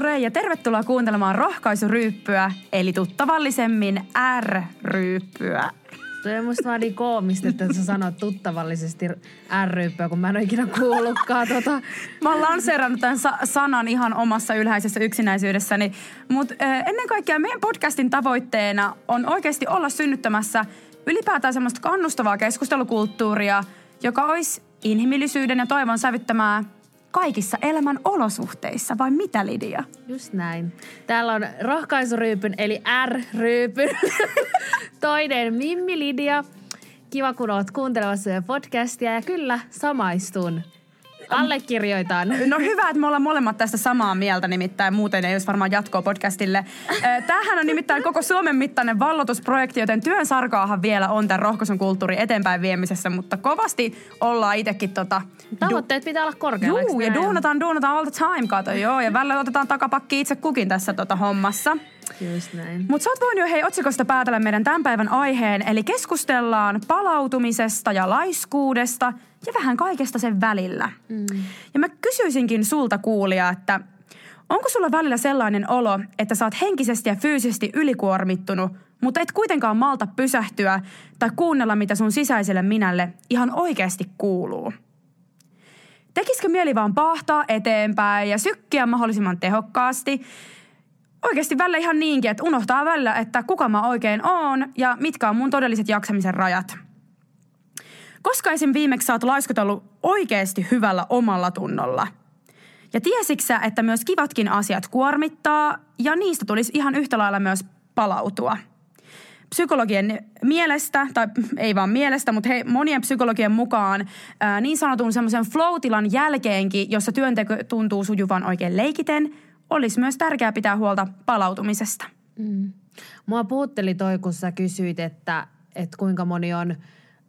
Rei ja tervetuloa kuuntelemaan rohkaisuryyppyä, eli tuttavallisemmin R-ryyppyä. Tuo on musta vaan niin koomista, että sä sanot tuttavallisesti R-ryyppyä, kun mä en ole ikinä kuullutkaan tota. Mä oon lanseerannut tämän sa- sanan ihan omassa ylhäisessä yksinäisyydessäni, mutta ennen kaikkea meidän podcastin tavoitteena on oikeasti olla synnyttämässä ylipäätään semmoista kannustavaa keskustelukulttuuria, joka olisi inhimillisyyden ja toivon sävyttämää kaikissa elämän olosuhteissa, vai mitä Lidia? Just näin. Täällä on rohkaisuryypyn, eli R-ryypyn toinen Mimmi Lidia. Kiva, kun oot kuuntelemassa podcastia ja kyllä, samaistun. Allekirjoitan. No hyvä, että me ollaan molemmat tästä samaa mieltä, nimittäin muuten ei olisi varmaan jatkoa podcastille. Tämähän on nimittäin koko Suomen mittainen vallotusprojekti, joten työn sarkaahan vielä on tämän rohkaisun kulttuuri eteenpäin viemisessä, mutta kovasti ollaan itsekin tota... Tavoitteet pitää olla korkealla. Juu, ja duunataan, duunataan all the time, kato joo. Ja välillä otetaan takapakki itse kukin tässä tota hommassa. Just näin. Mutta sä oot voinut jo hei otsikosta päätellä meidän tämän päivän aiheen, eli keskustellaan palautumisesta ja laiskuudesta ja vähän kaikesta sen välillä. Mm. Ja mä kysyisinkin sulta kuulia, että onko sulla välillä sellainen olo, että sä oot henkisesti ja fyysisesti ylikuormittunut, mutta et kuitenkaan malta pysähtyä tai kuunnella, mitä sun sisäiselle minälle ihan oikeasti kuuluu? Tekisikö mieli vaan pahtaa eteenpäin ja sykkiä mahdollisimman tehokkaasti – oikeasti välillä ihan niinkin, että unohtaa välillä, että kuka mä oikein oon ja mitkä on mun todelliset jaksamisen rajat. Koska esim. viimeksi sä oot laiskutellut oikeasti hyvällä omalla tunnolla? Ja tiesiksä, että myös kivatkin asiat kuormittaa ja niistä tulisi ihan yhtä lailla myös palautua? Psykologien mielestä, tai ei vaan mielestä, mutta he, monien psykologien mukaan ää, niin sanotun semmoisen flow jälkeenkin, jossa työnteko tuntuu sujuvan oikein leikiten – olisi myös tärkeää pitää huolta palautumisesta. Mm. Mua puhutteli toi, kun sä kysyit, että, että kuinka moni on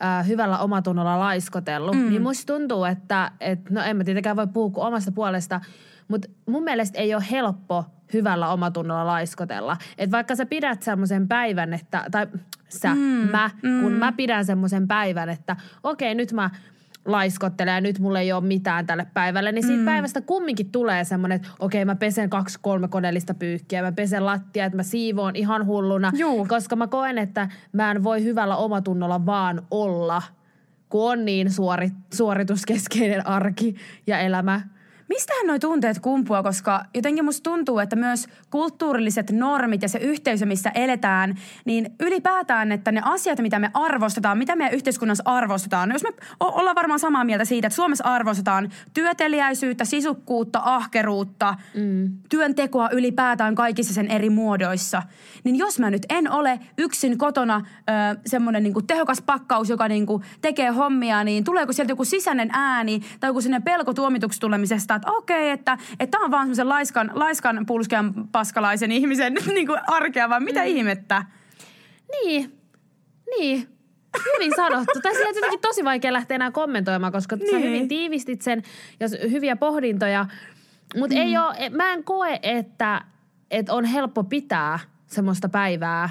äh, hyvällä omatunnolla laiskotellut. Mm. Niin musta tuntuu, että, että no en mä tietenkään voi puhua omasta puolesta, mutta mun mielestä ei ole helppo hyvällä omatunnolla laiskotella. Että vaikka sä pidät semmoisen päivän, että, tai sä, mm. mä, kun mm. mä pidän semmoisen päivän, että okei, nyt mä – laiskottelee ja nyt mulla ei ole mitään tälle päivälle, niin siitä mm. päivästä kumminkin tulee semmoinen, että okei mä pesen kaksi kolme koneellista pyykkiä, mä pesen lattia, että mä siivoon ihan hulluna, Juu. koska mä koen, että mä en voi hyvällä omatunnolla vaan olla, kun on niin suori, suorituskeskeinen arki ja elämä – Mistähän nuo tunteet kumpua, koska jotenkin musta tuntuu, että myös kulttuurilliset normit ja se yhteisö, missä eletään, niin ylipäätään, että ne asiat, mitä me arvostetaan, mitä meidän yhteiskunnassa arvostetaan, jos me ollaan varmaan samaa mieltä siitä, että Suomessa arvostetaan työteliäisyyttä, sisukkuutta, ahkeruutta, mm. työntekoa ylipäätään kaikissa sen eri muodoissa, niin jos mä nyt en ole yksin kotona ö, semmoinen niin tehokas pakkaus, joka niin kuin tekee hommia, niin tuleeko sieltä joku sisäinen ääni tai joku sinne pelko tuomituksi tulemisesta, että okei, okay, että tämä on vaan semmoisen laiskan, laiskan pulskean paskalaisen ihmisen niin kuin arkea, vai mitä mm. ihmettä? Niin, niin. Hyvin sanottu. Tai sieltä jotenkin tosi vaikea lähteä enää kommentoimaan, koska niin. sä hyvin tiivistit sen ja hyviä pohdintoja. Mutta mm. ei ole, mä en koe, että, että on helppo pitää semmoista päivää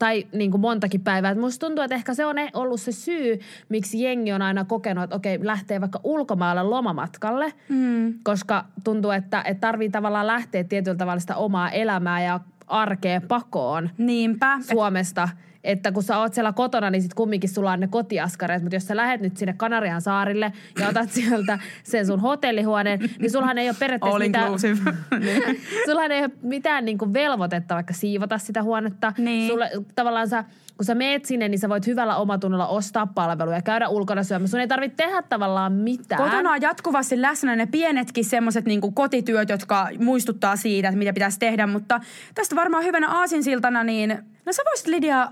tai niin kuin montakin päivää. Et musta tuntuu, että ehkä se on e- ollut se syy, miksi jengi on aina kokenut, että okei, lähtee vaikka ulkomaalle lomamatkalle, mm. koska tuntuu, että, että tarvii tavallaan lähteä tietyllä tavalla sitä omaa elämää ja arkea pakoon Niinpä. Suomesta. Et että kun sä oot siellä kotona, niin sit kumminkin sulla on ne kotiaskareet. Mutta jos sä lähet nyt sinne Kanarian saarille ja otat sieltä sen sun hotellihuoneen, niin sullahan ei ole periaatteessa All mitään... Niin. sullahan ei ole mitään niinku velvoitetta vaikka siivota sitä huonetta. Niin. Sulle, tavallaan sä, kun sä meet sinne, niin sä voit hyvällä omatunnolla ostaa palveluja, käydä ulkona syömässä. Sun ei tarvitse tehdä tavallaan mitään. Kotona on jatkuvasti läsnä ne pienetkin semmoiset niinku kotityöt, jotka muistuttaa siitä, että mitä pitäisi tehdä. Mutta tästä varmaan hyvänä aasinsiltana, niin no sä voisit Lidia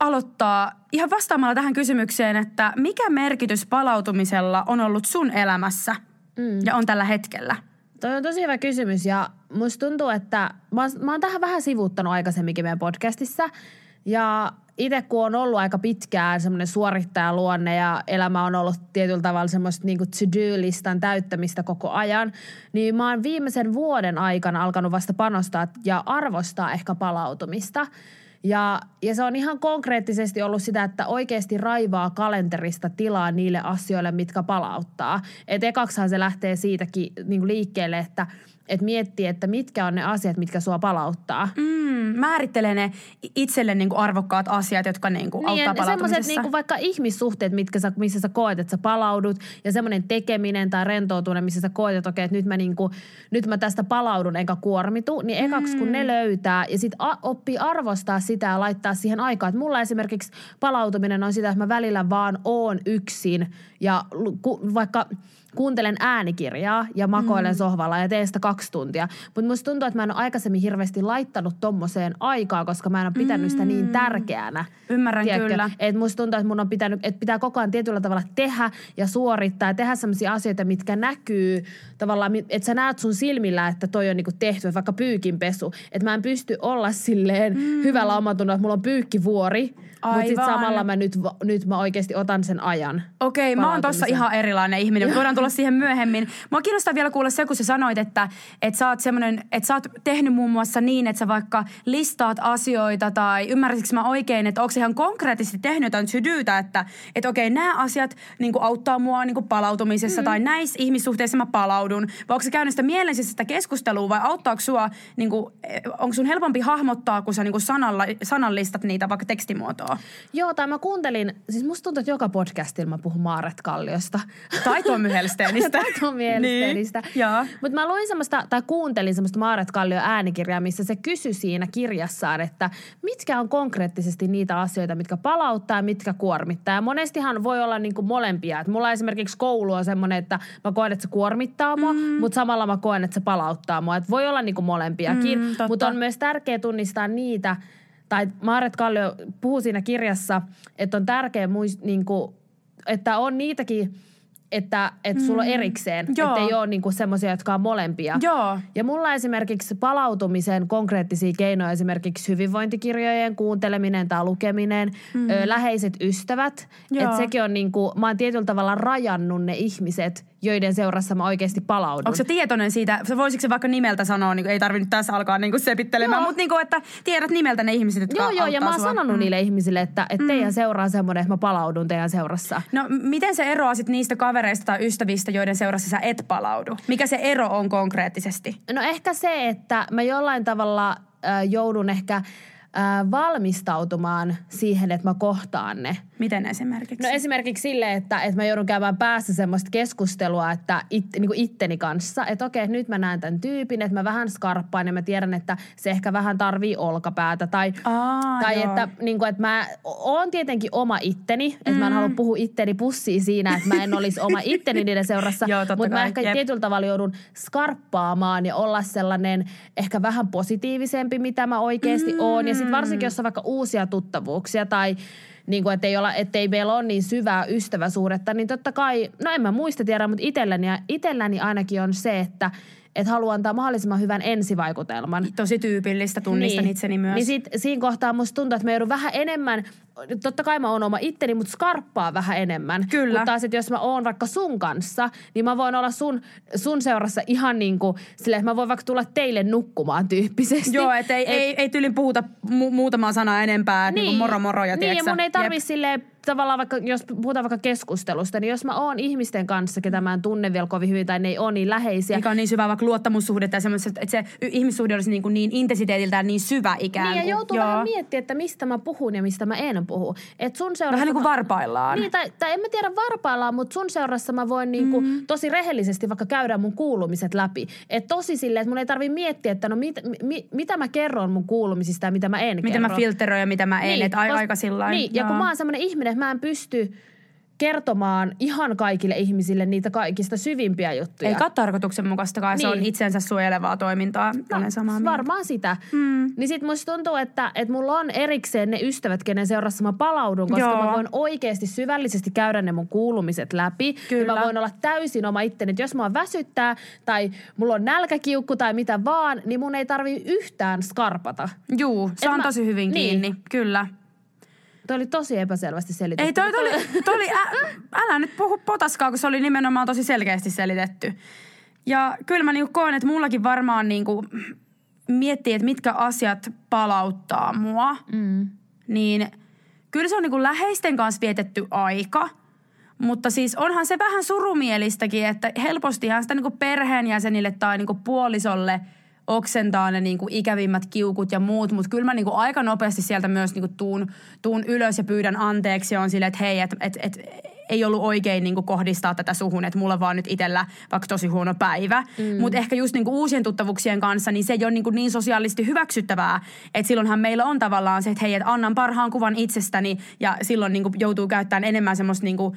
aloittaa ihan vastaamalla tähän kysymykseen, että mikä merkitys palautumisella on ollut sun elämässä mm. ja on tällä hetkellä? Toi on tosi hyvä kysymys ja musta tuntuu, että mä oon, mä oon tähän vähän sivuuttanut aikaisemminkin meidän podcastissa. Ja itse kun on ollut aika pitkään semmoinen suorittajaluonne ja elämä on ollut tietyllä tavalla semmoista niin to-do-listan täyttämistä koko ajan, niin mä oon viimeisen vuoden aikana alkanut vasta panostaa ja arvostaa ehkä palautumista – ja, ja se on ihan konkreettisesti ollut sitä, että oikeasti raivaa kalenterista tilaa niille asioille, mitkä palauttaa. Et ekaksihan se lähtee siitäkin niin liikkeelle, että että miettii, että mitkä on ne asiat, mitkä sua palauttaa. Mm, määrittelee ne itselle niin kuin arvokkaat asiat, jotka niin kuin Niin, auttaa semmoiset palautumisessa. niinku vaikka ihmissuhteet, mitkä sä, missä sä koet, että sä palaudut, ja semmoinen tekeminen tai rentoutuminen, missä sä koet, että okei, että nyt mä, niinku, nyt mä tästä palaudun enkä kuormitu, niin ekaksi kun Mm. ne löytää ja sit a- oppii arvostaa sitä ja laittaa siihen aikaa. Et mulla esimerkiksi palautuminen on sitä, että mä välillä vaan oon yksin ja ku, vaikka kuuntelen äänikirjaa ja makoilen mm. sohvalla ja teen sitä kaksi tuntia. Mutta musta tuntuu, että mä en ole aikaisemmin hirveästi laittanut tommoseen aikaa, koska mä en ole pitänyt sitä niin tärkeänä. Ymmärrän kyllä. Et musta tuntuu, että mun on pitänyt, että pitää koko ajan tietyllä tavalla tehdä ja suorittaa ja tehdä sellaisia asioita, mitkä näkyy tavallaan, että sä näet sun silmillä, että toi on niinku tehty, vaikka pyykinpesu. Että mä en pysty olla silleen mm. hyvällä omatunnolla, että mulla on pyykkivuori, mutta sitten samalla mä nyt, nyt mä oikeasti otan sen ajan. Okei, mä oon tossa ihan erilainen ihminen, mutta voidaan tulla siihen myöhemmin. Mua kiinnostaa vielä kuulla se, kun sä sanoit, että, että sä oot semmoinen, että sä oot tehnyt muun muassa niin, että sä vaikka listaat asioita tai ymmärsitkö mä oikein, että onko ihan konkreettisesti tehnyt jotain to että, että okei, nämä asiat niin auttaa mua niin palautumisessa mm. tai näissä ihmissuhteissa mä palaudun. Vai onko se käynyt sitä mielensisäistä keskustelua vai auttaako sua, niin kuin, onko sun helpompi hahmottaa, kun sä niin sanalla, sanallistat niitä vaikka tekstimuotoa? Joo, tai mä kuuntelin, siis musta tuntuu, että joka podcastilla mä puhun Maaret Kalliosta. Taitomielisteenistä. Taitomielisteenistä. Niin, joo. Mutta mä luin semmoista, tai kuuntelin semmoista Maaret Kallion äänikirjaa, missä se kysyi siinä kirjassaan, että mitkä on konkreettisesti niitä asioita, mitkä palauttaa ja mitkä kuormittaa. Ja monestihan voi olla niinku molempia. Et mulla esimerkiksi koulu on semmoinen, että mä koen, että se kuormittaa mua, mm. mutta samalla mä koen, että se palauttaa mua. Et voi olla niinku molempiakin, Mm, mutta on myös tärkeää tunnistaa niitä, tai Maaret Kallio puhuu siinä kirjassa, että on tärkeää muist, niinku, että on niitäkin, että, että sulla on erikseen, Mm. Joo. että ei ole niinku semmoisia, jotka on molempia. Joo. Ja mulla esimerkiksi palautumisen konkreettisia keinoja, esimerkiksi hyvinvointikirjojen kuunteleminen tai lukeminen, mm. ö, läheiset ystävät. Että sekin on niinku, mä oon tietyllä tavalla rajannut ne ihmiset, joiden seurassa mä oikeasti palaudun. Onko se tietoinen siitä, voisiko se vaikka nimeltä sanoa, niin kuin, ei tarvinnut tässä alkaa niin kuin sepittelemään, mutta niin kuin, että tiedät nimeltä ne ihmiset, jotka Joo, joo, ja mä oon sua. sanonut Mm. niille ihmisille, että, että teidän seuraa semmoinen, että mä palaudun teidän seurassa. No miten se eroaa sit niistä kavereista tai ystävistä, joiden seurassa sä et palaudu? Mikä se ero on konkreettisesti? No ehkä se, että mä jollain tavalla äh, joudun ehkä äh, valmistautumaan siihen, että mä kohtaan ne. Miten esimerkiksi? No esimerkiksi sille, että, että mä joudun käymään päässä semmoista keskustelua että it, niin kuin itteni kanssa. Että okei, nyt mä näen tämän tyypin, että mä vähän skarppaan ja mä tiedän, että se ehkä vähän tarvii olkapäätä. Tai, Aa, tai joo. että, niin kuin, että mä oon tietenkin oma itteni. Että mä en Mm. halua puhua itteni pussiin siinä, että mä en olisi oma itteni niiden seurassa. Joo, Mutta mä kai, ehkä jep. tietyllä tavalla joudun skarppaamaan ja olla sellainen ehkä vähän positiivisempi, mitä mä oikeasti mm. oon. Ja sitten varsinkin, jos on vaikka uusia tuttavuuksia tai niin kuin, ettei, olla, ettei meillä ole niin syvää ystäväsuhdetta, niin totta kai, no en mä muista tiedä, mutta itselläni, itselläni ainakin on se, että et haluan antaa mahdollisimman hyvän ensivaikutelman. Tosi tyypillistä, tunnistan niin. itseni myös. Niin sit, siinä kohtaa musta tuntuu, että mä joudun vähän enemmän, totta kai mä oon oma itteni, mutta skarppaa vähän enemmän. Kyllä. Mutta taas, että jos mä oon vaikka sun kanssa, niin mä voin olla sun, sun seurassa ihan niin kuin silleen, että mä voin vaikka tulla teille nukkumaan tyyppisesti. Joo, että ei, ei, ei tyylin puhuta mu- muutamaa sanaa enempää, niin, niin moro moro ja Niin, ja mun ei tarvi silleen, tavallaan vaikka, jos puhutaan vaikka keskustelusta, niin jos mä oon ihmisten kanssa, ketä mä en tunne vielä kovin hyvin tai ne ei ole niin läheisiä, Mikä on niin syvä vaikka luottamussuhde tai semmoista, että se ihmissuhde olisi niin, kuin niin intensiteetiltään niin syvä ikään Niin, kuin. ja joutuu Joo. vähän miettimään, että mistä mä puhun ja mistä mä en puhu. Et sun seurassa Vähän niin kuin varpaillaan. Niin, tai, tai en mä tiedä varpaillaan, mutta sun seurassa mä voin niinku mm. tosi rehellisesti vaikka käydä mun kuulumiset läpi. Et tosi silleen, että mun ei tarvi miettiä, että no mit, mi, mitä mä kerron mun kuulumisista ja mitä mä en Miten kerro. mä filtteroin ja mitä mä en, niin, kos- aika sillä Niin, ja kun mä oon semmoinen ihminen, mä en pysty kertomaan ihan kaikille ihmisille niitä kaikista syvimpiä juttuja. Eikä ole tarkoituksenmukaistakaan, niin. se on Niin. itsensä suojelevaa toimintaa. No, olen samaa mieltä. Varmaan sitä. Mm. Niin sit musta tuntuu, että, että mulla on erikseen ne ystävät, kenen seurassa mä palaudun, koska Joo. mä voin oikeasti syvällisesti käydä ne mun kuulumiset läpi. Kyllä. Ja mä voin olla täysin oma itteni. Että jos mua väsyttää tai mulla on nälkäkiukku tai mitä vaan, niin mun ei tarvi yhtään skarpata. Juu, se Et on mä- tosi hyvin niin. kiinni, kyllä. Toi oli tosi epäselvästi selitetty. Ei, toi, toi, oli, toi oli, ä, älä nyt puhu potaskaa, kun se oli nimenomaan tosi selkeästi selitetty. Ja kyllä mä niinku koen, että mullakin varmaan niinku miettii, että mitkä asiat palauttaa mua. Mm. Niin kyllä se on niinku läheisten kanssa vietetty aika. Mutta siis onhan se vähän surumielistäkin, että helpostihan sitä niinku perheenjäsenille tai niinku puolisolle oksentaa ne niinku ikävimmät kiukut ja muut, mutta kyllä mä niinku aika nopeasti sieltä myös niinku tuun, tuun ylös ja pyydän anteeksi ja on silleen, että hei, että et, et, ei ollut oikein niin kohdistaa tätä suhun, että mulla vaan nyt itsellä vaikka tosi huono päivä. Mm. Mutta ehkä just niin uusien tuttavuuksien kanssa, niin se ei ole niin, niin sosiaalisesti hyväksyttävää, että silloinhan meillä on tavallaan se, että hei, että annan parhaan kuvan itsestäni ja silloin niin joutuu käyttämään enemmän semmoista niin kuin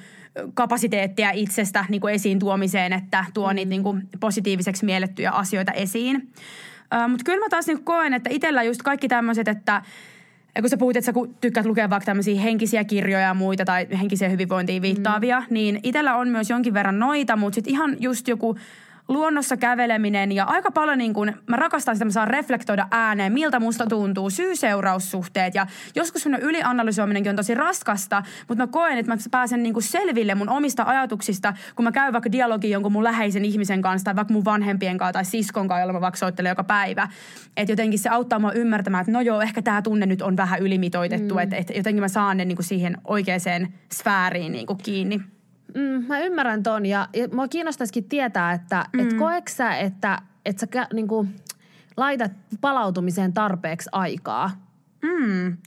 kapasiteettia itsestä niin kuin esiin tuomiseen, että tuo mm. niitä niin kuin positiiviseksi miellettyjä asioita esiin. Uh, Mutta kyllä mä taas niin koen, että itsellä just kaikki tämmöiset, että ja kun sä puhut, että sä tykkäät lukea vaikka tämmöisiä henkisiä kirjoja ja muita tai henkiseen hyvinvointiin viittaavia, mm. niin itsellä on myös jonkin verran noita, mutta sitten ihan just joku luonnossa käveleminen ja aika paljon niin kuin, mä rakastan sitä, mä saan reflektoida ääneen, miltä musta tuntuu, syy-seuraussuhteet ja joskus semmoinen ylianalysoiminenkin on tosi raskasta, mutta mä koen, että mä pääsen niin kuin selville mun omista ajatuksista, kun mä käyn vaikka dialogi jonkun mun läheisen ihmisen kanssa tai vaikka mun vanhempien kanssa tai siskon kanssa, jolla mä vaikka soittelen joka päivä. Että jotenkin se auttaa mua ymmärtämään, että no joo, ehkä tämä tunne nyt on vähän ylimitoitettu, mm. että, että jotenkin mä saan ne niin kuin siihen oikeaan sfääriin niin kuin kiinni. Mm, mä ymmärrän ton ja, ja mua kiinnostaisikin tietää, että mm. et koeksä, että et sä niin kuin, laitat palautumiseen tarpeeksi aikaa? Mm.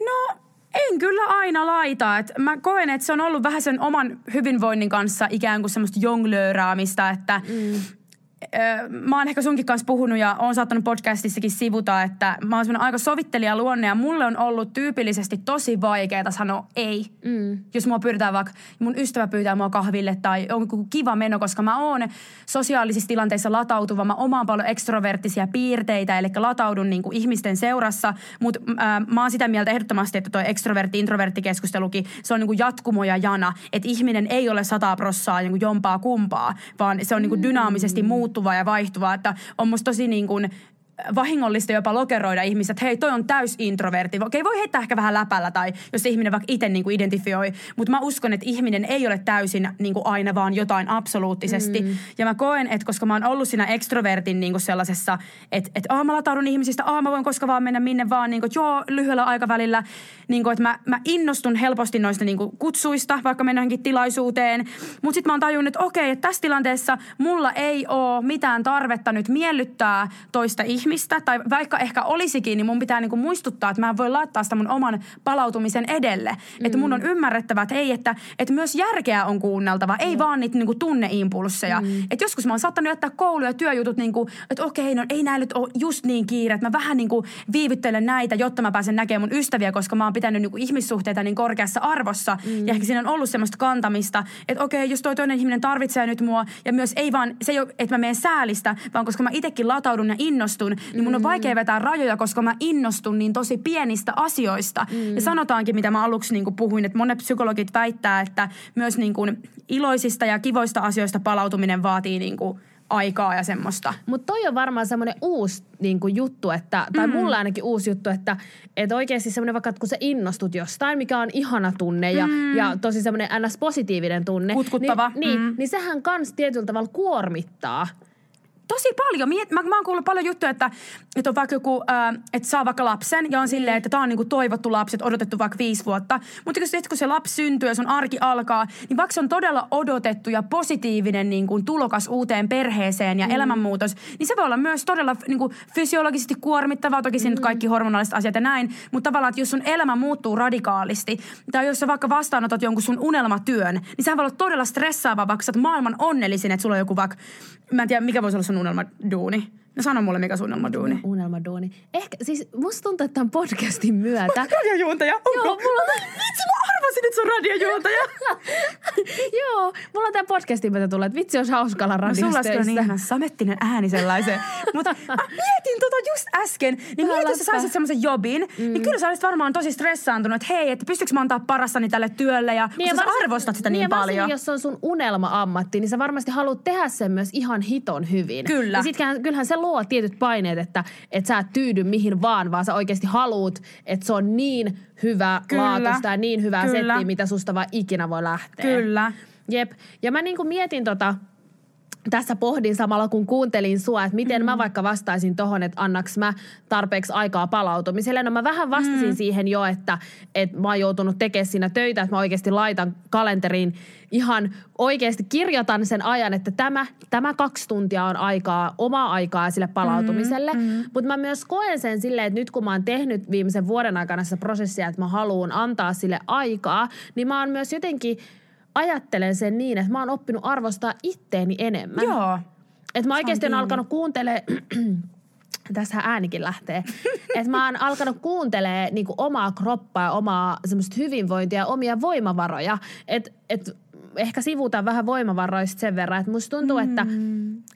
No en kyllä aina laita. Et mä koen, että se on ollut vähän sen oman hyvinvoinnin kanssa ikään kuin semmoista jonglööraamista, että mm mä oon ehkä sunkin kanssa puhunut ja oon saattanut podcastissakin sivuta, että mä oon semmoinen aika sovittelija luonne ja mulle on ollut tyypillisesti tosi vaikeaa sanoa ei. Mm. Jos mua pyydetään vaikka, mun ystävä pyytää mua kahville tai on kiva meno, koska mä oon sosiaalisissa tilanteissa latautuva. Mä omaan paljon ekstroverttisia piirteitä, eli lataudun niin kuin ihmisten seurassa, mutta äh, mä oon sitä mieltä ehdottomasti, että toi ekstrovertti-introvertti keskustelukin, se on niin kuin jatkumo ja jana, että ihminen ei ole sata prossaa niin kuin jompaa kumpaa, vaan se on niin kuin dynaamisesti muut muuttuvaa ja vaihtuvaa, että on musta tosi niin kuin vahingollista jopa lokeroida ihmiset, että hei, toi on täys introvertti. Okei, voi heittää ehkä vähän läpällä tai jos ihminen vaikka itse niin kuin identifioi, mutta mä uskon, että ihminen ei ole täysin niin kuin aina vaan jotain absoluuttisesti. Mm. Ja mä koen, että koska mä oon ollut siinä ekstrovertin niin kuin sellaisessa, että, että aah, mä lataudun ihmisistä, aah, mä voin koska vaan mennä minne vaan, niin kuin, joo, lyhyellä aikavälillä, niin kuin, että mä, mä innostun helposti noista niin kuin kutsuista, vaikka mennä johonkin tilaisuuteen. Mutta sitten mä oon tajunnut, että okei, että tässä tilanteessa mulla ei ole mitään tarvetta nyt miellyttää toista ihmistä ihmistä, tai vaikka ehkä olisikin, niin mun pitää niinku muistuttaa, että mä en voi laittaa sitä mun oman palautumisen edelle. Mm. Että mun on ymmärrettävä, että ei, että, että myös järkeä on kuunneltava, ei mm. vaan niitä niinku tunneimpulsseja. Mm. Että joskus mä oon saattanut jättää koulu- ja työjutut, niinku, että okei, no ei näillä nyt ole just niin kiire, että mä vähän niinku viivyttelen näitä, jotta mä pääsen näkemään mun ystäviä, koska mä oon pitänyt niinku ihmissuhteita niin korkeassa arvossa. Mm. Ja ehkä siinä on ollut semmoista kantamista, että okei, jos toi toinen ihminen tarvitsee nyt mua, ja myös ei vaan, se ei ole, että mä menen säälistä, vaan koska mä itsekin lataudun ja innostun, niin mun on vaikea vetää rajoja, koska mä innostun niin tosi pienistä asioista. Mm. Ja sanotaankin, mitä mä aluksi niin kuin puhuin, että monet psykologit väittää, että myös niin kuin iloisista ja kivoista asioista palautuminen vaatii niin kuin aikaa ja semmoista. Mutta toi on varmaan semmoinen uusi niin kuin juttu, että, tai mm. mulla ainakin uusi juttu, että, että oikeasti semmoinen vaikka, kun sä innostut jostain, mikä on ihana tunne ja, mm. ja tosi semmoinen ns-positiivinen tunne. Kutkuttava. Niin, niin, mm. niin, niin sehän kans tietyllä tavalla kuormittaa tosi paljon. Mä, mä oon kuullut paljon juttuja, että, että on vaikka joku, äh, että saa vaikka lapsen ja on silleen, että tämä on niinku toivottu lapset, odotettu vaikka viisi vuotta. Mutta kun, kun se lapsi syntyy ja sun arki alkaa, niin vaikka se on todella odotettu ja positiivinen niin kuin tulokas uuteen perheeseen ja mm. elämänmuutos, niin se voi olla myös todella niin kuin fysiologisesti kuormittavaa. Toki siinä mm. kaikki hormonaaliset asiat ja näin. Mutta tavallaan, että jos sun elämä muuttuu radikaalisti, tai jos sä vaikka vastaanotat jonkun sun unelmatyön, niin sehän voi olla todella stressaavaa, vaikka sä oot maailman onnellisin, että sulla on joku vaikka, mä en tiedä mikä voisi olla sun unelmaduuni. No sano mulle, mikä sun unelmaduuni. Unelmaduuni. Ehkä, siis musta tuntuu, että tämän podcastin myötä... Radiojuontaja, onko? Joo, mulla on... Vitsi, mä arvasin, että se on radiojuontaja. Joo, mulla on tämän podcastin myötä tullut, että vitsi, olisi hauska olla radiossa no, Sulla olisi niin samettinen ääni sellaisen. Mutta mietin tota just äsken, niin mietin, jos sä saisit semmoisen jobin, niin mm. niin kyllä sä olisit varmaan tosi stressaantunut, että hei, että pystyykö mä antaa parastani tälle työlle ja niin, kun sä varsin, arvostat sitä niin, niin paljon. jos se on sun unelma-ammatti, niin sä varmasti haluat tehdä sen myös ihan hiton hyvin. Kyllä. Ja sit kyllähän se luo tietyt paineet, että, että sä et tyydy mihin vaan, vaan sä oikeasti haluut, että se on niin hyvä laatusta ja niin hyvää settiä, mitä susta vaan ikinä voi lähteä. Kyllä. Jep. Ja mä niinku mietin tota, tässä pohdin samalla, kun kuuntelin sua, että miten mm. mä vaikka vastaisin tohon, että annaks mä tarpeeksi aikaa palautumiselle. No mä vähän vastasin mm. siihen jo, että, että mä oon joutunut tekemään siinä töitä, että mä oikeasti laitan kalenteriin ihan oikeasti kirjoitan sen ajan, että tämä, tämä kaksi tuntia on aikaa, omaa aikaa sille palautumiselle. Mm, mm. Mutta mä myös koen sen silleen, että nyt kun mä oon tehnyt viimeisen vuoden aikana sitä prosessia, että mä haluan antaa sille aikaa, niin mä oon myös jotenkin – ajattelen sen niin, että mä oon oppinut arvostaa itteeni enemmän. Joo. Että mä oikeasti oon alkanut kuuntelemaan tässä äänikin lähtee. että mä oon alkanut kuuntelemaan niin omaa kroppaa, omaa semmoista hyvinvointia, omia voimavaroja. Että et ehkä sivutaan vähän voimavaroista sen verran, että musta tuntuu, mm. että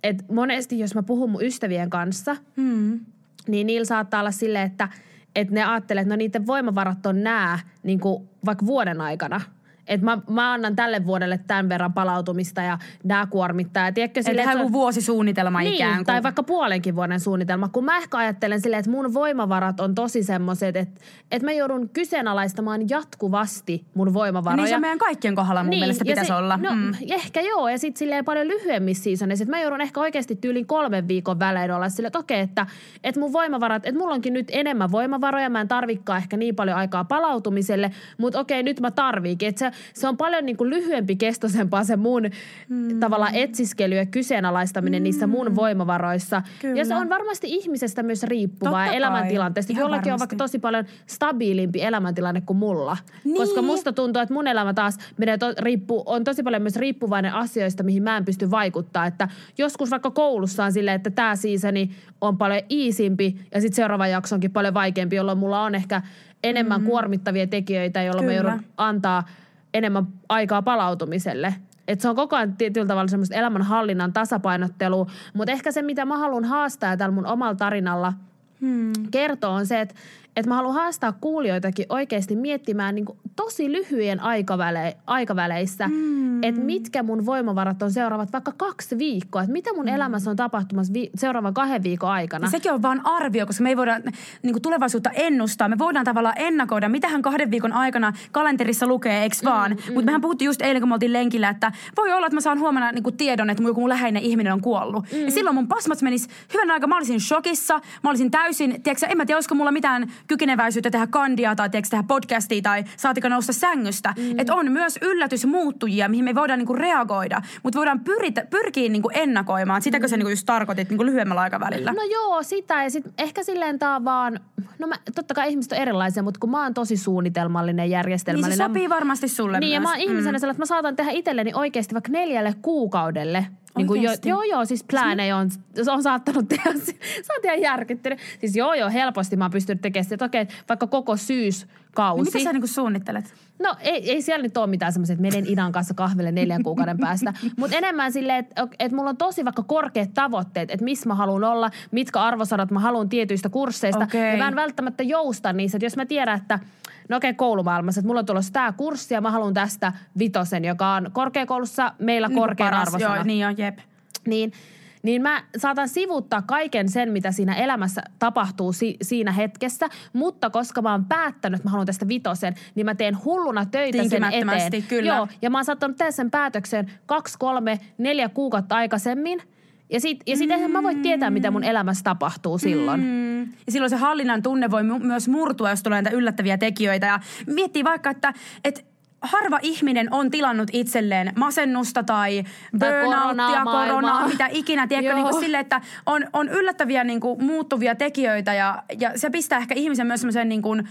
et monesti jos mä puhun mun ystävien kanssa, mm. niin niillä saattaa olla silleen, että et ne ajattelee, että no niiden voimavarat on nää niin vaikka vuoden aikana – että mä, mä annan tälle vuodelle tämän verran palautumista ja nämä kuormittaa. Tiedätkö, sille, että joku vuosisuunnitelma niin, ikään kuin. tai vaikka puolenkin vuoden suunnitelma. Kun mä ehkä ajattelen silleen, että mun voimavarat on tosi semmoiset, että, että mä joudun kyseenalaistamaan jatkuvasti mun voimavaroja. Niin se meidän kaikkien kohdalla mun niin, mielestä pitäisi se, olla. No mm. ehkä joo, ja sitten silleen paljon lyhyemmissä seasonissa. Mä joudun ehkä oikeasti tyylin kolmen viikon välein olla silleen, että okei, että, että mun voimavarat, että mulla onkin nyt enemmän voimavaroja, mä en tarvikaan ehkä niin paljon aikaa palautumiselle, mutta okei, nyt mä tarviikin. Että se se on paljon niin kuin lyhyempi kestoisempaa se mun mm. tavallaan etsiskely ja kyseenalaistaminen mm. niissä mun voimavaroissa. Kyllä. Ja se on varmasti ihmisestä myös riippuvaa elämäntilanteesta. Ihan Jollakin varmasti. on vaikka tosi paljon stabiilimpi elämäntilanne kuin mulla. Niin. Koska musta tuntuu, että mun elämä taas menee to, riippu, on tosi paljon myös riippuvainen asioista, mihin mä en pysty vaikuttaa. Että joskus vaikka koulussa on silleen, että tämä seasoni on paljon iisimpi ja sitten seuraava jakso onkin paljon vaikeampi, jolloin mulla on ehkä enemmän mm. kuormittavia tekijöitä, jolloin Kyllä. mä joudun antaa – enemmän aikaa palautumiselle. Et se on koko ajan tietyllä tavalla semmoista elämänhallinnan tasapainottelu, mutta ehkä se, mitä mä haluan haastaa tällä mun omalla tarinalla hmm. kertoo, on se, että että mä haluan haastaa kuulijoitakin oikeasti miettimään niin tosi lyhyen aikaväle, aikaväleissä, mm. että mitkä mun voimavarat on seuraavat vaikka kaksi viikkoa. Että mitä mun mm. elämässä on tapahtumassa vi- seuraavan kahden viikon aikana. Ja sekin on vain arvio, koska me ei voida niin tulevaisuutta ennustaa. Me voidaan tavallaan ennakoida, mitähän kahden viikon aikana kalenterissa lukee, eks vaan. Mm, mm. Mutta mehän puhuttiin just eilen, kun me oltiin lenkillä, että voi olla, että mä saan huomenna niin tiedon, että joku mun läheinen ihminen on kuollut. Mm. Ja silloin mun pasmat menis hyvän aikaa. Mä olisin shokissa, mä olisin täysin, tiedätkö, en mä tiedä, olisiko mulla mitään kykeneväisyyttä tehdä kandia tai tiedätkö, tehdä podcastia tai saatika nousta sängystä. Mm. Että on myös yllätysmuuttujia, mihin me voidaan niinku reagoida, mutta voidaan pyritä, pyrkiä niinku ennakoimaan. Sitäkö mm. sä niinku just tarkoitit niinku lyhyemmällä aikavälillä? No joo, sitä ja sit ehkä silleen tää vaan, no mä, totta kai ihmiset on erilaisia, mutta kun mä oon tosi suunnitelmallinen, järjestelmällinen. Niin se sopii varmasti sulle Niin myös. ja mä oon ihmisenä mm. sellainen, että mä saatan tehdä itselleni oikeasti vaikka neljälle kuukaudelle niin kuin jo, joo, joo, siis pläänejä on, on saattanut tehdä, sä oot ihan järkyttynyt. Siis joo, joo, helposti mä oon pystynyt tekemään sitä, että okei, vaikka koko syyskausi. Niin mitä sä niin suunnittelet? No ei, ei siellä nyt ole mitään semmoisia, että menen Idan kanssa kahville neljän kuukauden päästä. Mutta enemmän silleen, että et mulla on tosi vaikka korkeat tavoitteet, että missä mä haluan olla, mitkä arvosanat mä haluan tietyistä kursseista. Okay. Ja mä en välttämättä jousta niissä. Että jos mä tiedän, että no okei, okay, koulumaailmassa, että mulla on tulossa tämä kurssi ja mä haluan tästä vitosen, joka on korkeakoulussa meillä niin korkean arvosana. Joo, niin jo, jep. Niin niin mä saatan sivuttaa kaiken sen, mitä siinä elämässä tapahtuu si- siinä hetkessä, mutta koska mä oon päättänyt, että mä haluan tästä vitosen, niin mä teen hulluna töitä sen eteen. kyllä. Joo, ja mä oon saattanut tehdä sen päätöksen kaksi, kolme, neljä kuukautta aikaisemmin – ja sit, ja sit mm. mä voi tietää, mitä mun elämässä tapahtuu silloin. Mm. Ja silloin se hallinnan tunne voi mu- myös murtua, jos tulee näitä yllättäviä tekijöitä. Ja miettii vaikka, että, että harva ihminen on tilannut itselleen masennusta tai, tai burnouttia, koronaa, koronaa, mitä ikinä. Tiedätkö, niin kuin sille, että on, on yllättäviä niin kuin, muuttuvia tekijöitä ja, ja se pistää ehkä ihmisen myös semmoisen niin kuin,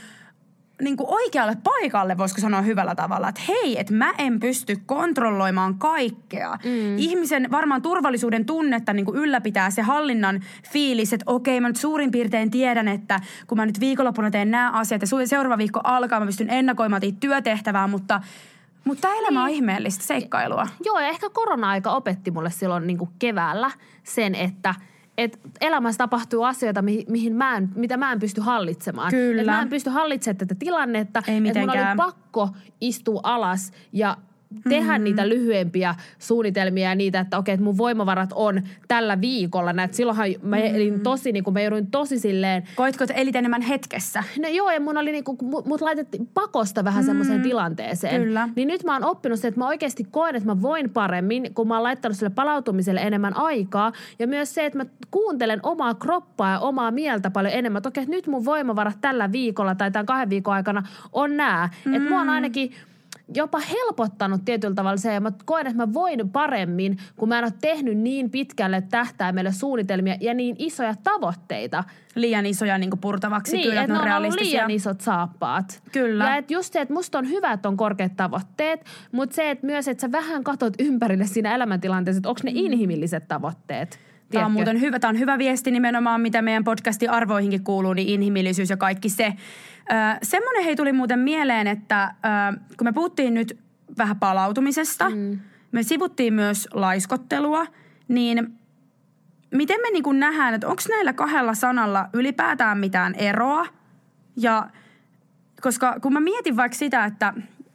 niin kuin oikealle paikalle, voisiko sanoa hyvällä tavalla, että hei, että mä en pysty kontrolloimaan kaikkea. Mm. Ihmisen varmaan turvallisuuden tunnetta niin kuin ylläpitää se hallinnan fiilis, että okei, mä nyt suurin piirtein tiedän, että kun mä nyt viikonloppuna teen nämä asiat ja seuraava viikko alkaa, mä pystyn ennakoimaan työtehtävää, mutta mutta tämä elämä on niin. ihmeellistä seikkailua. Joo, ja ehkä korona-aika opetti mulle silloin niin keväällä sen, että – että elämässä tapahtuu asioita, mi- mihin mä en, mitä mä en pysty hallitsemaan. Kyllä. Et mä en pysty hallitsemaan tätä tilannetta. Ei mitenkään. Että mun oli pakko istua alas ja tehdä mm. niitä lyhyempiä suunnitelmia ja niitä, että okei, että mun voimavarat on tällä viikolla. Näet, silloinhan mä mm. elin tosi, niin kuin mä jouduin tosi silleen... Koitko, että elit enemmän hetkessä? No joo, ja mun oli niin kuin, mut laitettiin pakosta vähän mm. semmoiseen tilanteeseen. Kyllä. Niin nyt mä oon oppinut se, että mä oikeasti koen, että mä voin paremmin, kun mä oon laittanut sille palautumiselle enemmän aikaa. Ja myös se, että mä kuuntelen omaa kroppaa ja omaa mieltä paljon enemmän. Että okei, että nyt mun voimavarat tällä viikolla tai tämän kahden viikon aikana on nää. Mm. Että mua on ainakin jopa helpottanut tietyllä tavalla se, ja mä koen, että mä voin paremmin, kun mä en ole tehnyt niin pitkälle tähtäimelle suunnitelmia ja niin isoja tavoitteita. Liian isoja niin purtavaksi, niin, kyllä, että ne on realistisia. liian isot saappaat. Kyllä. Ja että just se, että musta on hyvä, että on korkeat tavoitteet, mutta se, että myös, että sä vähän katot ympärille siinä elämäntilanteessa, että onko ne inhimilliset tavoitteet. Tämä on muuten hyvä, tämä on hyvä viesti nimenomaan, mitä meidän podcastin arvoihinkin kuuluu, niin inhimillisyys ja kaikki se. Öö, semmoinen hei tuli muuten mieleen, että öö, kun me puhuttiin nyt vähän palautumisesta, mm. me sivuttiin myös laiskottelua, niin miten me niin nähdään, että onko näillä kahdella sanalla ylipäätään mitään eroa? Ja koska kun mä mietin vaikka sitä, että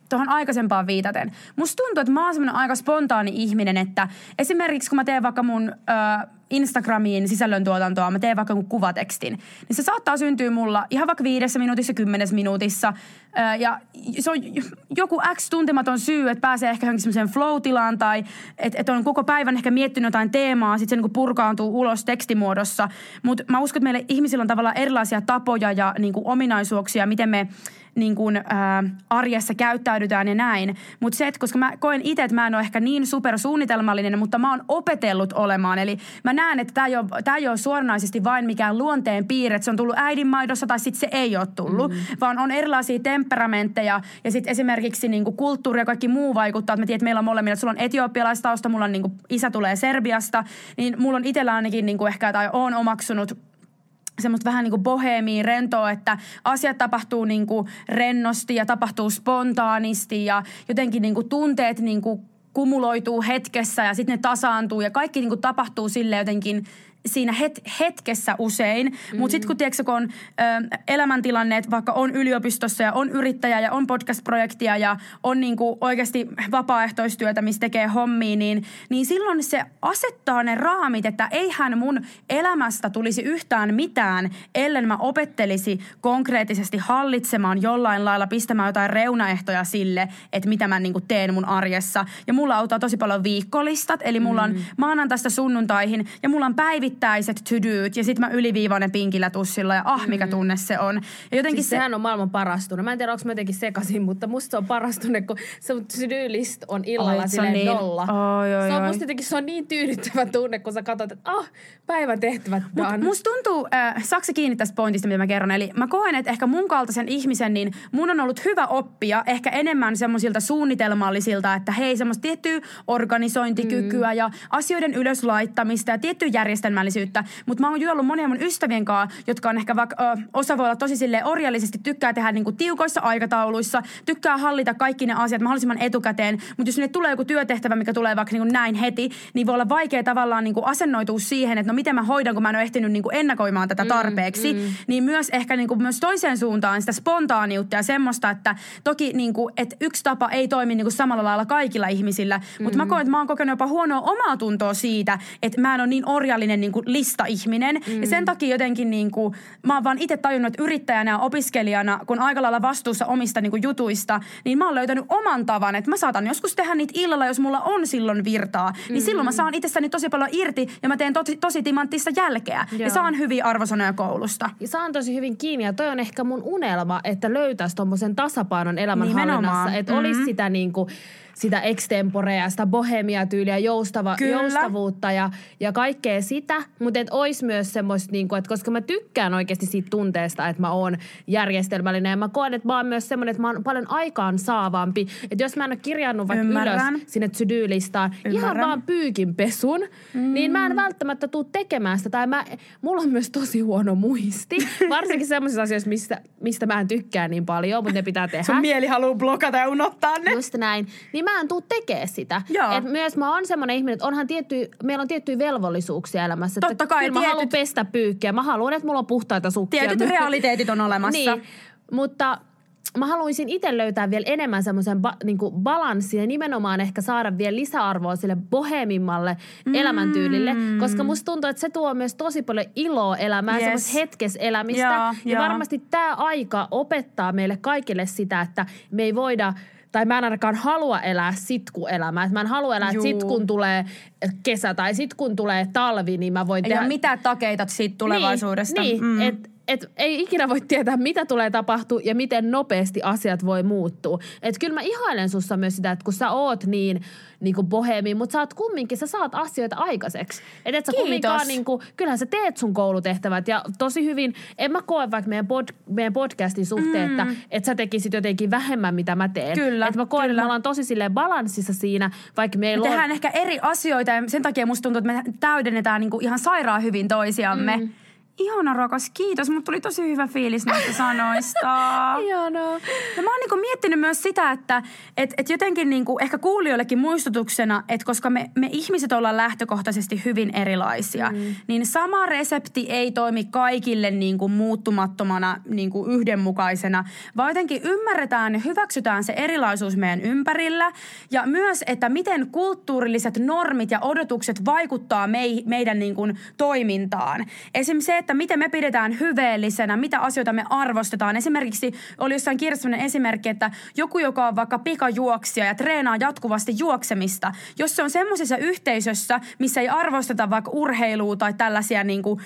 tuohon aikaisempaan viitaten. Musta tuntuu, että mä oon semmoinen aika spontaani ihminen, että esimerkiksi kun mä teen vaikka mun ö, Instagramiin sisällöntuotantoa, mä teen vaikka jonkun kuvatekstin, niin se saattaa syntyä mulla ihan vaikka viidessä minuutissa, kymmenes minuutissa. Ö, ja se on joku X tuntematon syy, että pääsee ehkä johonkin semmoiseen flow-tilaan tai että et on koko päivän ehkä miettinyt jotain teemaa, sitten se niin purkaantuu ulos tekstimuodossa. Mutta mä uskon, että meillä ihmisillä on tavallaan erilaisia tapoja ja niin kuin ominaisuuksia, miten me niin kuin, ää, arjessa käyttäydytään ja näin. Mutta se, että koska mä koen itse, että mä en ole ehkä niin supersuunnitelmallinen, mutta mä oon opetellut olemaan. Eli mä näen, että tämä ei, ole, ei ole suoranaisesti vain mikään luonteen piirre, että se on tullut äidinmaidossa tai sitten se ei ole tullut, mm. vaan on erilaisia temperamentteja ja sitten esimerkiksi niin kuin kulttuuri ja kaikki muu vaikuttaa. Että mä tiedän, että meillä on molemmilla, että sulla on etiopialaistausta, mulla on niin kuin, isä tulee Serbiasta, niin mulla on itsellä ainakin niin kuin ehkä, tai on omaksunut semmoista vähän niin kuin boheemiin rentoa, että asiat tapahtuu niin kuin rennosti ja tapahtuu spontaanisti ja jotenkin niin kuin tunteet niin kuin kumuloituu hetkessä ja sitten ne tasaantuu ja kaikki niin kuin tapahtuu sille jotenkin siinä het, hetkessä usein. Mm-hmm. Mutta sitten kun, tiedätkö, kun on ö, elämäntilanne, että vaikka on yliopistossa ja on yrittäjä ja on podcast-projektia ja on niinku oikeasti vapaaehtoistyötä, missä tekee hommia, niin, niin silloin se asettaa ne raamit, että eihän mun elämästä tulisi yhtään mitään, ellen mä opettelisi konkreettisesti hallitsemaan jollain lailla, pistämään jotain reunaehtoja sille, että mitä mä niinku teen mun arjessa. Ja mulla auttaa tosi paljon viikkolistat, eli mulla on maanantaista sunnuntaihin ja mulla on päivittäiset to do't ja sitten mä yliviivaan ne pinkillä tussilla ja ah, mikä tunne se on. Ja jotenkin Siis se, sehän on maailman paras tunne. Mä en tiedä, onko mä jotenkin sekaisin, mutta musta se on paras tunne, kun se to list on illalla on silleen niin- nolla. Oi, oi, se on oi. musta jotenkin se on niin tyydyttävä tunne, kun sä katsot, että ah, päivän tehtävät Mut done. musta tuntuu, äh, saako kiinni tästä pointista, mitä mä kerron? Eli mä koen, että ehkä mun kaltaisen ihmisen, niin mun on ollut hyvä oppia ehkä enemmän semmoisilta suunnitelmallisilta, että hei, semmoista tiettyä organisointikykyä mm. ja asioiden ylöslaittamista ja tiettyä järjestelmällisyyttä. Mutta mä oon jutellut monia mun ystävien kanssa, jotka on ehkä vaikka, ö, osa voi olla tosi sille orjallisesti, tykkää tehdä niinku tiukoissa aikatauluissa, tykkää hallita kaikki ne asiat mahdollisimman etukäteen. Mutta jos sinne tulee joku työtehtävä, mikä tulee vaikka niinku näin heti, niin voi olla vaikea tavallaan niinku asennoitua siihen, että no miten mä hoidan, kun mä en ole ehtinyt niinku ennakoimaan tätä tarpeeksi. Mm, mm. Niin myös ehkä niinku myös toiseen suuntaan sitä spontaaniutta ja semmoista, että toki niinku, että yksi tapa ei toimi niinku samalla lailla kaikilla ihmisillä. Mutta mä koen, että mä oon kokenut jopa huonoa omaa tuntoa siitä, että mä en ole niin orjallinen niinku lista-ihminen. Mm. Ja sen takia jotenkin niinku, mä oon vaan itse tajunnut, että yrittäjänä ja opiskelijana, kun aika lailla vastuussa omista niinku jutuista, niin mä oon löytänyt oman tavan, että mä saatan joskus tehdä niitä illalla, jos mulla on silloin virtaa. Niin silloin mä saan itsestäni tosi paljon irti ja mä teen tosi, tosi timanttista jälkeä. Ja Joo. saan hyviä arvosanoja koulusta. Ja saan tosi hyvin kiinni ja toi on ehkä mun unelma, että löytäisi tommosen tasapainon elämänhallinnassa. Että olisi Mhm. sitä niinku, sitä extemporea, sitä bohemia-tyyliä, joustava, Kyllä. joustavuutta ja, ja kaikkea sitä. Mutta että olisi myös semmoista, niinku, että koska mä tykkään oikeasti siitä tunteesta, että mä oon järjestelmällinen. Ja mä koen, että mä oon myös semmoinen, että mä oon paljon aikaan saavampi. Että jos mä en ole kirjannut vaikka Ymmärrän. ylös sinne to-do-listaan ihan vaan pyykinpesun, mm. niin mä en välttämättä tuu tekemään sitä. Tai mä, mulla on myös tosi huono muisti. Varsinkin sellaisissa asioissa, mistä, mistä mä en tykkää niin paljon, mutta ne pitää tehdä. Sun mieli haluaa blokata ja unohtaa ne. Just näin. Niin mä en tuu tekee sitä. Joo. Et myös mä oon semmoinen ihminen, että onhan tietty, meillä on tiettyjä velvollisuuksia elämässä. Totta että kai, Kyllä mä tietyt- haluan pestä pyykkiä. Mä haluan, että mulla on puhtaita sukkia. Tietyt realiteetit on olemassa. Niin, mutta mä haluaisin itse löytää vielä enemmän semmoisen ba, niin balanssin ja nimenomaan ehkä saada vielä lisäarvoa sille bohemimmalle mm. elämäntyylille, koska musta tuntuu, että se tuo myös tosi paljon iloa elämään, yes. semmoista hetkes elämistä. Ja, ja, ja varmasti tämä aika opettaa meille kaikille sitä, että me ei voida tai mä en ainakaan halua elää sitkuelämää. Että mä en halua elää, että sit kun tulee kesä tai sit kun tulee talvi, niin mä voin ei tehdä... Ei mitä takeita siitä niin, tulevaisuudesta. Niin, niin mm. että et ei ikinä voi tietää, mitä tulee tapahtua ja miten nopeasti asiat voi muuttua. Et kyllä mä ihailen sussa myös sitä, että kun sä oot niin, niin kuin bohemi, mutta sä oot kumminkin, sä saat asioita aikaiseksi. Et et sä Kiitos. kumminkaan, niin kuin, kyllähän sä teet sun koulutehtävät ja tosi hyvin, en mä koe vaikka meidän, pod, meidän podcastin suhteen, mm. että et sä tekisit jotenkin vähemmän, mitä mä teen. Kyllä, Et mä koen, kyllä. että me ollaan tosi silleen balanssissa siinä, vaikka meillä me tehdään on... ehkä eri asioita ja sen takia musta tuntuu, että me täydennetään niin kuin ihan sairaan hyvin toisiamme. Mm Ihana rakas, kiitos. Mut tuli tosi hyvä fiilis näistä sanoista. Ihanaa. Ja mä oon niinku miettinyt myös sitä, että et, et jotenkin niinku, ehkä kuulijoillekin muistutuksena, että koska me, me ihmiset ollaan lähtökohtaisesti hyvin erilaisia, mm. niin sama resepti ei toimi kaikille niinku muuttumattomana niinku yhdenmukaisena, vaan jotenkin ymmärretään ja hyväksytään se erilaisuus meidän ympärillä. Ja myös, että miten kulttuurilliset normit ja odotukset vaikuttaa mei, meidän niinku toimintaan. Esimerkiksi se, että miten me pidetään hyveellisenä, mitä asioita me arvostetaan. Esimerkiksi oli jossain kirjassa esimerkki, että joku, joka on vaikka pikajuoksija ja treenaa jatkuvasti juoksemista, jos se on semmoisessa yhteisössä, missä ei arvosteta vaikka urheilua tai tällaisia niin kuin,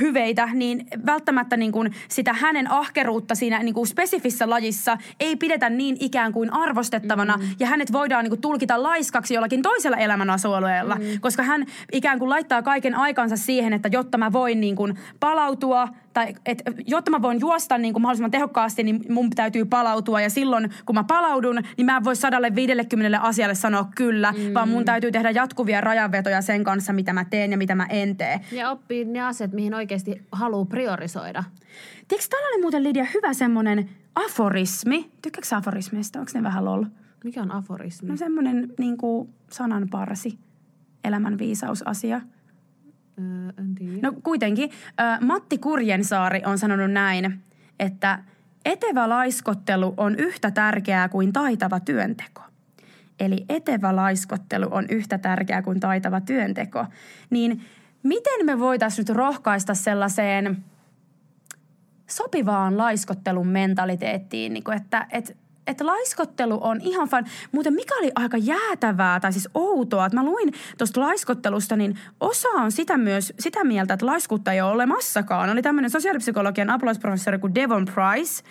hyveitä, niin välttämättä niin kuin, sitä hänen ahkeruutta siinä niin kuin spesifissä lajissa ei pidetä niin ikään kuin arvostettavana mm. ja hänet voidaan niin kuin, tulkita laiskaksi jollakin toisella elämänasuolueella, mm. koska hän ikään kuin laittaa kaiken aikansa siihen, että jotta mä voin niin kuin, palautua, tai et, jotta mä voin juosta niin kuin mahdollisimman tehokkaasti, niin mun täytyy palautua. Ja silloin, kun mä palaudun, niin mä en voi 150 asialle sanoa kyllä, mm. vaan mun täytyy tehdä jatkuvia rajanvetoja sen kanssa, mitä mä teen ja mitä mä en tee. Ja oppii ne asiat, mihin oikeasti haluaa priorisoida. Tiedätkö, täällä oli muuten Lidia hyvä semmoinen aforismi. Tykkääkö aforismeista? Onko ne vähän lol? Mikä on aforismi? No semmoinen niin sananparsi, elämän viisausasia. No kuitenkin. Matti Kurjensaari on sanonut näin, että etevä laiskottelu on yhtä tärkeää kuin taitava työnteko. Eli etevä laiskottelu on yhtä tärkeää kuin taitava työnteko. Niin miten me voitaisiin nyt rohkaista sellaiseen sopivaan laiskottelun mentaliteettiin, niin kuin että, että että laiskottelu on ihan fan. Muuten mikä oli aika jäätävää tai siis outoa, että mä luin tuosta laiskottelusta, niin osa on sitä myös sitä mieltä, että laiskuutta ei ole olemassakaan. Oli tämmöinen sosiaalipsykologian apulaisprofessori kuin Devon Price.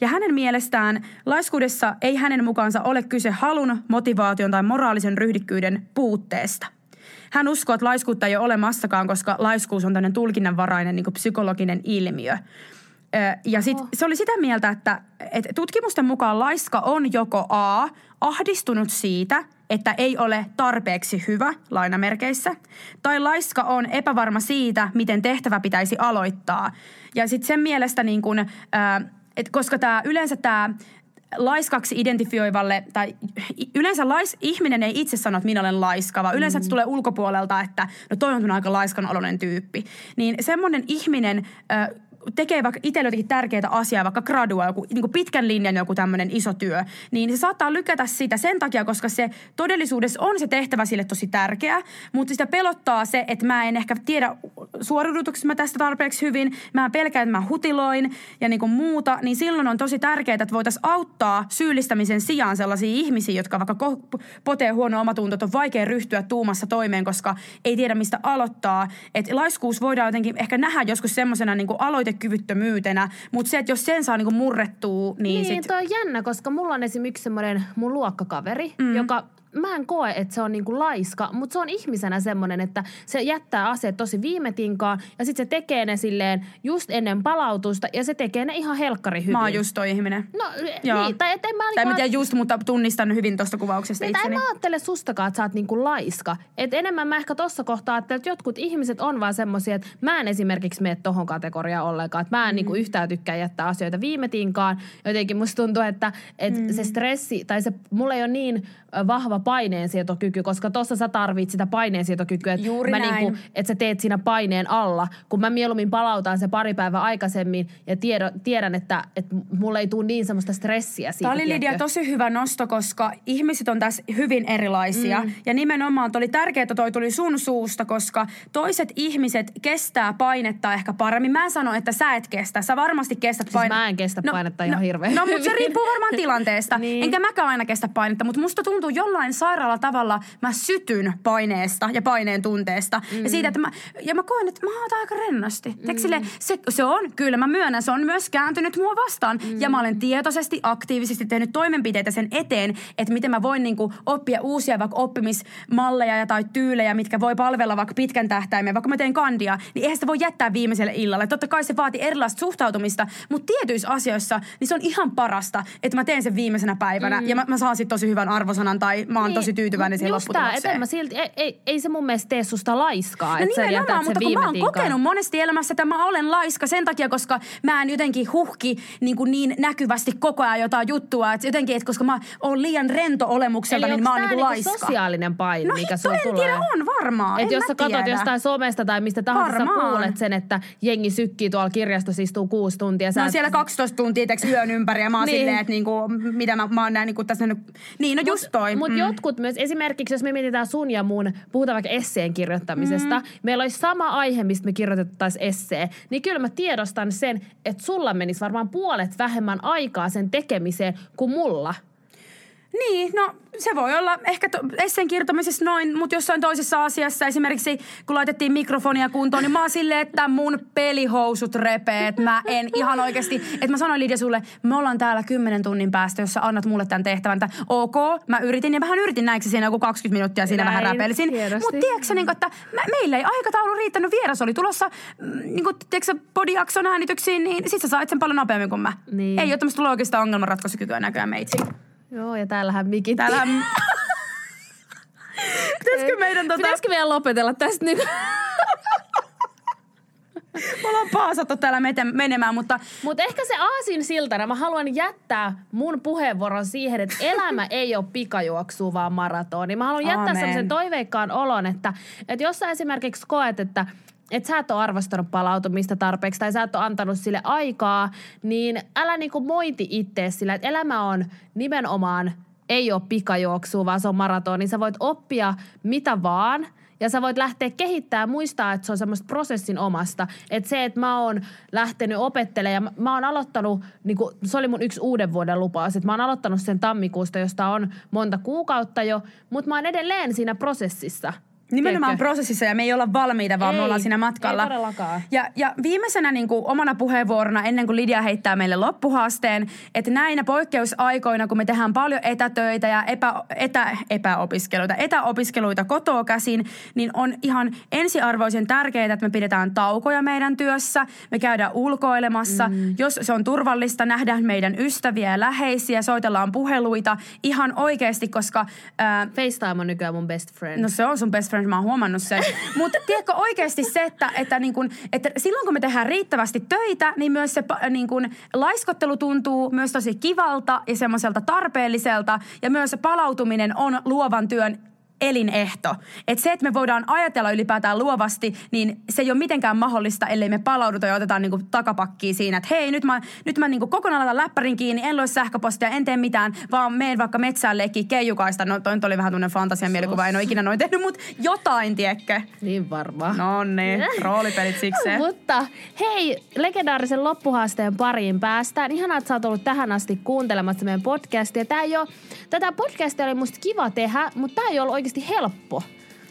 Ja hänen mielestään laiskuudessa ei hänen mukaansa ole kyse halun, motivaation tai moraalisen ryhdikkyyden puutteesta. Hän uskoo, että laiskuutta ei ole olemassakaan, koska laiskuus on tämmöinen tulkinnanvarainen niin psykologinen ilmiö. Ja sit, se oli sitä mieltä, että, että tutkimusten mukaan laiska on joko A, ahdistunut siitä, että ei ole tarpeeksi hyvä lainamerkeissä, tai laiska on epävarma siitä, miten tehtävä pitäisi aloittaa. Ja sitten sen mielestä, niin kun, että koska tämä yleensä tämä laiskaksi identifioivalle, tai yleensä lais, ihminen ei itse sano, että minä olen laiska, vaan yleensä mm. se tulee ulkopuolelta, että no toi on aika laiskan oloinen tyyppi. Niin semmoinen ihminen tekee vaikka itselle jotenkin tärkeitä asiaa, vaikka gradua, joku niin kuin pitkän linjan joku tämmöinen iso työ, niin se saattaa lykätä sitä sen takia, koska se todellisuudessa on se tehtävä sille tosi tärkeä, mutta sitä pelottaa se, että mä en ehkä tiedä suoriudutuks mä tästä tarpeeksi hyvin, mä pelkään, että mä hutiloin ja niin kuin muuta, niin silloin on tosi tärkeää, että voitaisiin auttaa syyllistämisen sijaan sellaisia ihmisiä, jotka vaikka potee huono omatunto, on vaikea ryhtyä tuumassa toimeen, koska ei tiedä mistä aloittaa. Että laiskuus voidaan jotenkin ehkä nähdä joskus semmoisena niin aloite kyvyttömyytenä, mutta se, että jos sen saa niinku murrettua, niin, niin sit... toi on jännä, koska mulla on esimerkiksi semmoinen mun luokkakaveri, mm. joka mä en koe, että se on niinku laiska, mutta se on ihmisenä semmoinen, että se jättää aseet tosi viime tinkaan ja sitten se tekee ne silleen just ennen palautusta ja se tekee ne ihan helkkari hyvin. Mä oon just toi ihminen. No Joo. niin, tai et en mä... Tai niinku, tiedä just, mutta tunnistan hyvin tuosta kuvauksesta niin, itseni. Tai mä ajattele sustakaan, että sä oot niinku laiska. Et enemmän mä ehkä tossa kohtaa ajattelen, että jotkut ihmiset on vaan semmoisia, että mä en esimerkiksi mene tohon kategoriaan ollenkaan. Että mä en niinku mm. niinku yhtään tykkää jättää asioita viime tinkaan. Jotenkin musta tuntuu, että, että mm. se stressi tai se, mulla ei ole niin vahva vahva paineensietokyky, koska tuossa sä tarvit sitä paineensietokykyä, että Juuri mä näin. Niinku, että sä teet siinä paineen alla, kun mä mieluummin palautan se pari päivää aikaisemmin ja tiedo, tiedän, että, että mulla ei tule niin semmoista stressiä siitä. Tämä oli Lidia tiedätkö? tosi hyvä nosto, koska ihmiset on tässä hyvin erilaisia. Mm. Ja nimenomaan oli tärkeää, että toi tuli sun suusta, koska toiset ihmiset kestää painetta ehkä paremmin. Mä en sano, että sä et kestä. Sä varmasti kestät Siis painetta. mä en kestä painetta ihan no, hirveän No, mutta se riippuu varmaan tilanteesta. Niin. Enkä mäkään aina kestä painetta, mutta musta tuntuu jollain sairaalla tavalla mä sytyn paineesta ja paineen tunteesta. Mm. Ja siitä, että mä, ja mä koen, että mä oon aika rennosti. Mm. Sille, se, se on, kyllä mä myönnän, se on myös kääntynyt mua vastaan. Mm. Ja mä olen tietoisesti, aktiivisesti tehnyt toimenpiteitä sen eteen, että miten mä voin niinku oppia uusia vaikka oppimismalleja ja tai tyylejä, mitkä voi palvella vaikka pitkän tähtäimen. Vaikka mä teen kandia, niin eihän sitä voi jättää viimeiselle illalle. Totta kai se vaatii erilaista suhtautumista, mutta tietyissä asioissa niin se on ihan parasta, että mä teen sen viimeisenä päivänä mm. ja mä, mä saan sitten tosi hyvän arvosanan tai mä oon niin, tosi tyytyväinen siihen just tää, et mä silti, ei, ei, ei, se mun mielestä tee susta laiskaa, No että sä jätät sen mutta kun viime mä oon tinkaan. kokenut monesti elämässä, että mä olen laiska sen takia, koska mä en jotenkin huhki niin, kuin niin näkyvästi koko ajan jotain juttua. Että jotenkin, että koska mä oon liian rento olemukselta, Eli niin mä oon niin kuin niinku laiska. sosiaalinen paine, No mikä sulla tulee? tiedä, on varmaan. Et en jos mä sä katot jostain somesta tai mistä tahansa, sä kuulet sen, että jengi sykkii tuolla kirjastossa istuu kuusi tuntia. Sä Mä oon siellä 12 tuntia yön ympäri ja mä oon Niin. silleen, että niinku, mitä mä, mä oon näin niinku tässä nyt. Niin, no just toi. Mutta mm. Jotkut myös, esimerkiksi jos me mietitään sun ja mun, puhutaan vaikka esseen kirjoittamisesta, mm. meillä olisi sama aihe, mistä me kirjoitettaisiin essee, niin kyllä mä tiedostan sen, että sulla menisi varmaan puolet vähemmän aikaa sen tekemiseen kuin mulla. Niin, no se voi olla ehkä to, esseen kirjoittamisessa noin, mutta jossain toisessa asiassa, esimerkiksi kun laitettiin mikrofonia kuntoon, niin mä oon silleen, että mun pelihousut repee, että mä en ihan oikeasti, että mä sanoin Lidia sulle, me ollaan täällä kymmenen tunnin päästä, jos sä annat mulle tämän tehtävän, että ok, mä yritin ja vähän yritin näiksi siinä joku 20 minuuttia siinä vähän Näin, räpelisin. hienosti. Mutta tiedätkö niin että mä, meillä ei aikataulu riittänyt, vieras oli tulossa, mm, niin kuin, tiedätkö podiakson äänityksiin, niin sit sä sait sen paljon nopeammin kuin mä. Niin. Ei ole tämmöistä logista ongelmanratkaisukykyä näköjään meitsi. Joo, ja täällähän mikit. Täällä... Pitäisikö meidän tota... Pitäisikö meidän lopetella tästä nyt? Me ollaan paasattu täällä menemään, mutta Mutta ehkä se aasin siltana, mä haluan jättää mun puheenvuoron siihen, että elämä ei ole pikajuoksua, vaan maratoni. Mä haluan jättää Aamen. sellaisen toiveikkaan olon, että, että jos sä esimerkiksi koet, että että sä et ole arvostanut palautumista tarpeeksi tai sä et ole antanut sille aikaa, niin älä niinku moiti ittees sillä, että elämä on nimenomaan ei ole pikajuoksua, vaan se on maratoni. Sä voit oppia mitä vaan – ja sä voit lähteä kehittämään muistaa, että se on semmoista prosessin omasta. Että se, että mä oon lähtenyt opettelemaan ja mä, oon aloittanut, niin kuin, se oli mun yksi uuden vuoden lupaus, että mä oon aloittanut sen tammikuusta, josta on monta kuukautta jo, mutta mä oon edelleen siinä prosessissa. Nimenomaan Tiedätkö? prosessissa ja me ei olla valmiita, vaan Ei, me ollaan siinä matkalla. ei todellakaan. Ja, ja viimeisenä niin kuin omana puheenvuorona, ennen kuin Lidia heittää meille loppuhaasteen, että näinä poikkeusaikoina, kun me tehdään paljon etätöitä ja epä, etä, epäopiskeluita, etäopiskeluita kotoa käsin, niin on ihan ensiarvoisen tärkeää, että me pidetään taukoja meidän työssä, me käydään ulkoilemassa. Mm. Jos se on turvallista, nähdään meidän ystäviä ja läheisiä, soitellaan puheluita ihan oikeasti, koska... Ää, FaceTime on nykyään mun best friend. No se on sun best friend, mä oon huomannut sen. Mutta tiedätkö oikeasti se, että, että, niin kun, että silloin kun me tehdään riittävästi töitä, niin myös se niin kun, laiskottelu tuntuu myös tosi kivalta ja semmoiselta tarpeelliselta. Ja myös palautuminen on luovan työn elinehto. Että se, että me voidaan ajatella ylipäätään luovasti, niin se ei ole mitenkään mahdollista, ellei me palauduta ja otetaan niinku takapakkiin siinä, että hei, nyt mä, nyt mä niinku kokonaan laitan läppärin kiinni, en lue sähköpostia, en tee mitään, vaan meen vaikka metsään leikkiä keijukaista. No toi oli vähän tunnen fantasian mielikuva, en ole ikinä noin tehnyt, mutta jotain, tiekkö. Niin varmaan. No niin, roolipelit siksi. Mutta hei, legendaarisen loppuhaasteen pariin päästään. Ihanaa, että sä oot ollut tähän asti kuuntelemassa meidän podcastia. Tää ei ole, tätä podcastia oli musta kiva tehdä, mutta tää ei ollut oikeasti helppo.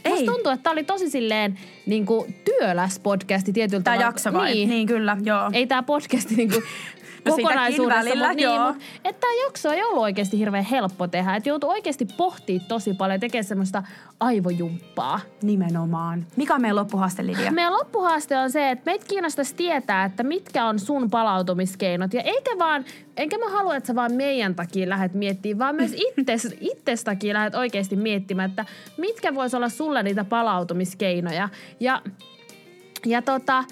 Ei. Musta tuntuu, että tää oli tosi silleen niin kuin työläs podcasti tietyllä Tää tavalla. jakso vai? Niin. niin kyllä, joo. Ei tää podcasti No sitäkin kokonaisuudessa, välillä, mutta niin, mut, että tämä jakso ei ollut oikeasti hirveän helppo tehdä. Että joutui oikeasti pohtimaan tosi paljon ja tekemään semmoista aivojumppaa. Nimenomaan. Mikä on meidän loppuhaaste, Lidia? Meidän loppuhaaste on se, että meitä kiinnostaisi tietää, että mitkä on sun palautumiskeinot. Ja eikä vaan, enkä mä halua, että sä vaan meidän takia lähdet miettimään, vaan myös itses, itsestäkin lähdet oikeasti miettimään, että mitkä vois olla sulle niitä palautumiskeinoja. Ja, ja tota,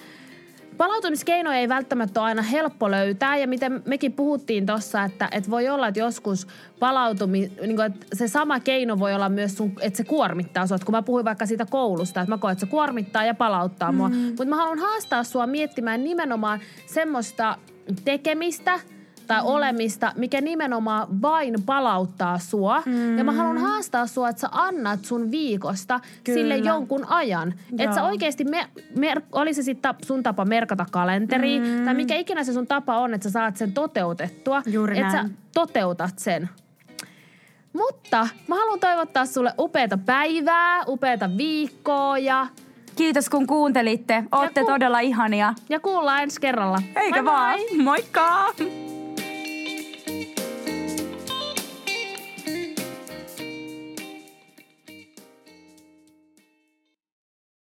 palautumiskeinoja ei välttämättä ole aina helppo löytää ja miten mekin puhuttiin tuossa, että, että voi olla, että joskus palautumi, niin kuin, että se sama keino voi olla myös sun, että se kuormittaa sua. Kun mä puhuin vaikka siitä koulusta, että mä koen, että se kuormittaa ja palauttaa mm. mua. Mutta mä haluan haastaa sua miettimään nimenomaan semmoista tekemistä – tai mm. olemista, mikä nimenomaan vain palauttaa sua. Mm. Ja mä haluan haastaa sua, että sä annat sun viikosta Kyllä. sille jonkun ajan. Että sä oikeasti, me, mer, oli se sitten sun tapa merkata kalenteri, mm. tai mikä ikinä se sun tapa on, että sä saat sen toteutettua. Että sä toteutat sen. Mutta mä haluan toivottaa sulle upeata päivää, upeata viikkoa ja Kiitos kun kuuntelitte. Ootte ku- todella ihania. Ja kuullaan ensi kerralla. Eikä moi vaan. Moi. Moikka!